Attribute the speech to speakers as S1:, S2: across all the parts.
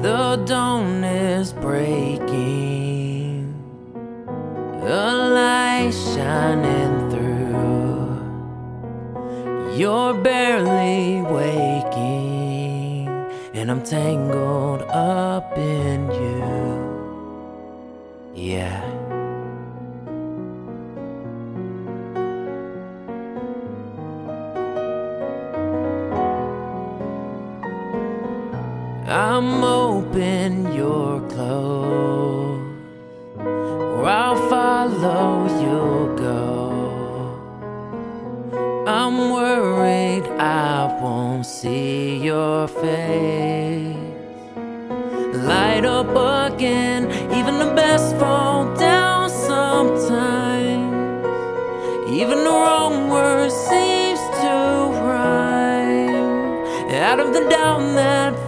S1: The dawn is breaking, a light shining through. You're barely waking, and I'm tangled up in you. Yeah. I'm open, you're close. Where I'll follow, you'll go. I'm worried I won't see your face. Light up again, even the best fall down sometimes. Even the wrong word seems to rhyme. Out of the doubt that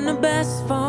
S1: The best fall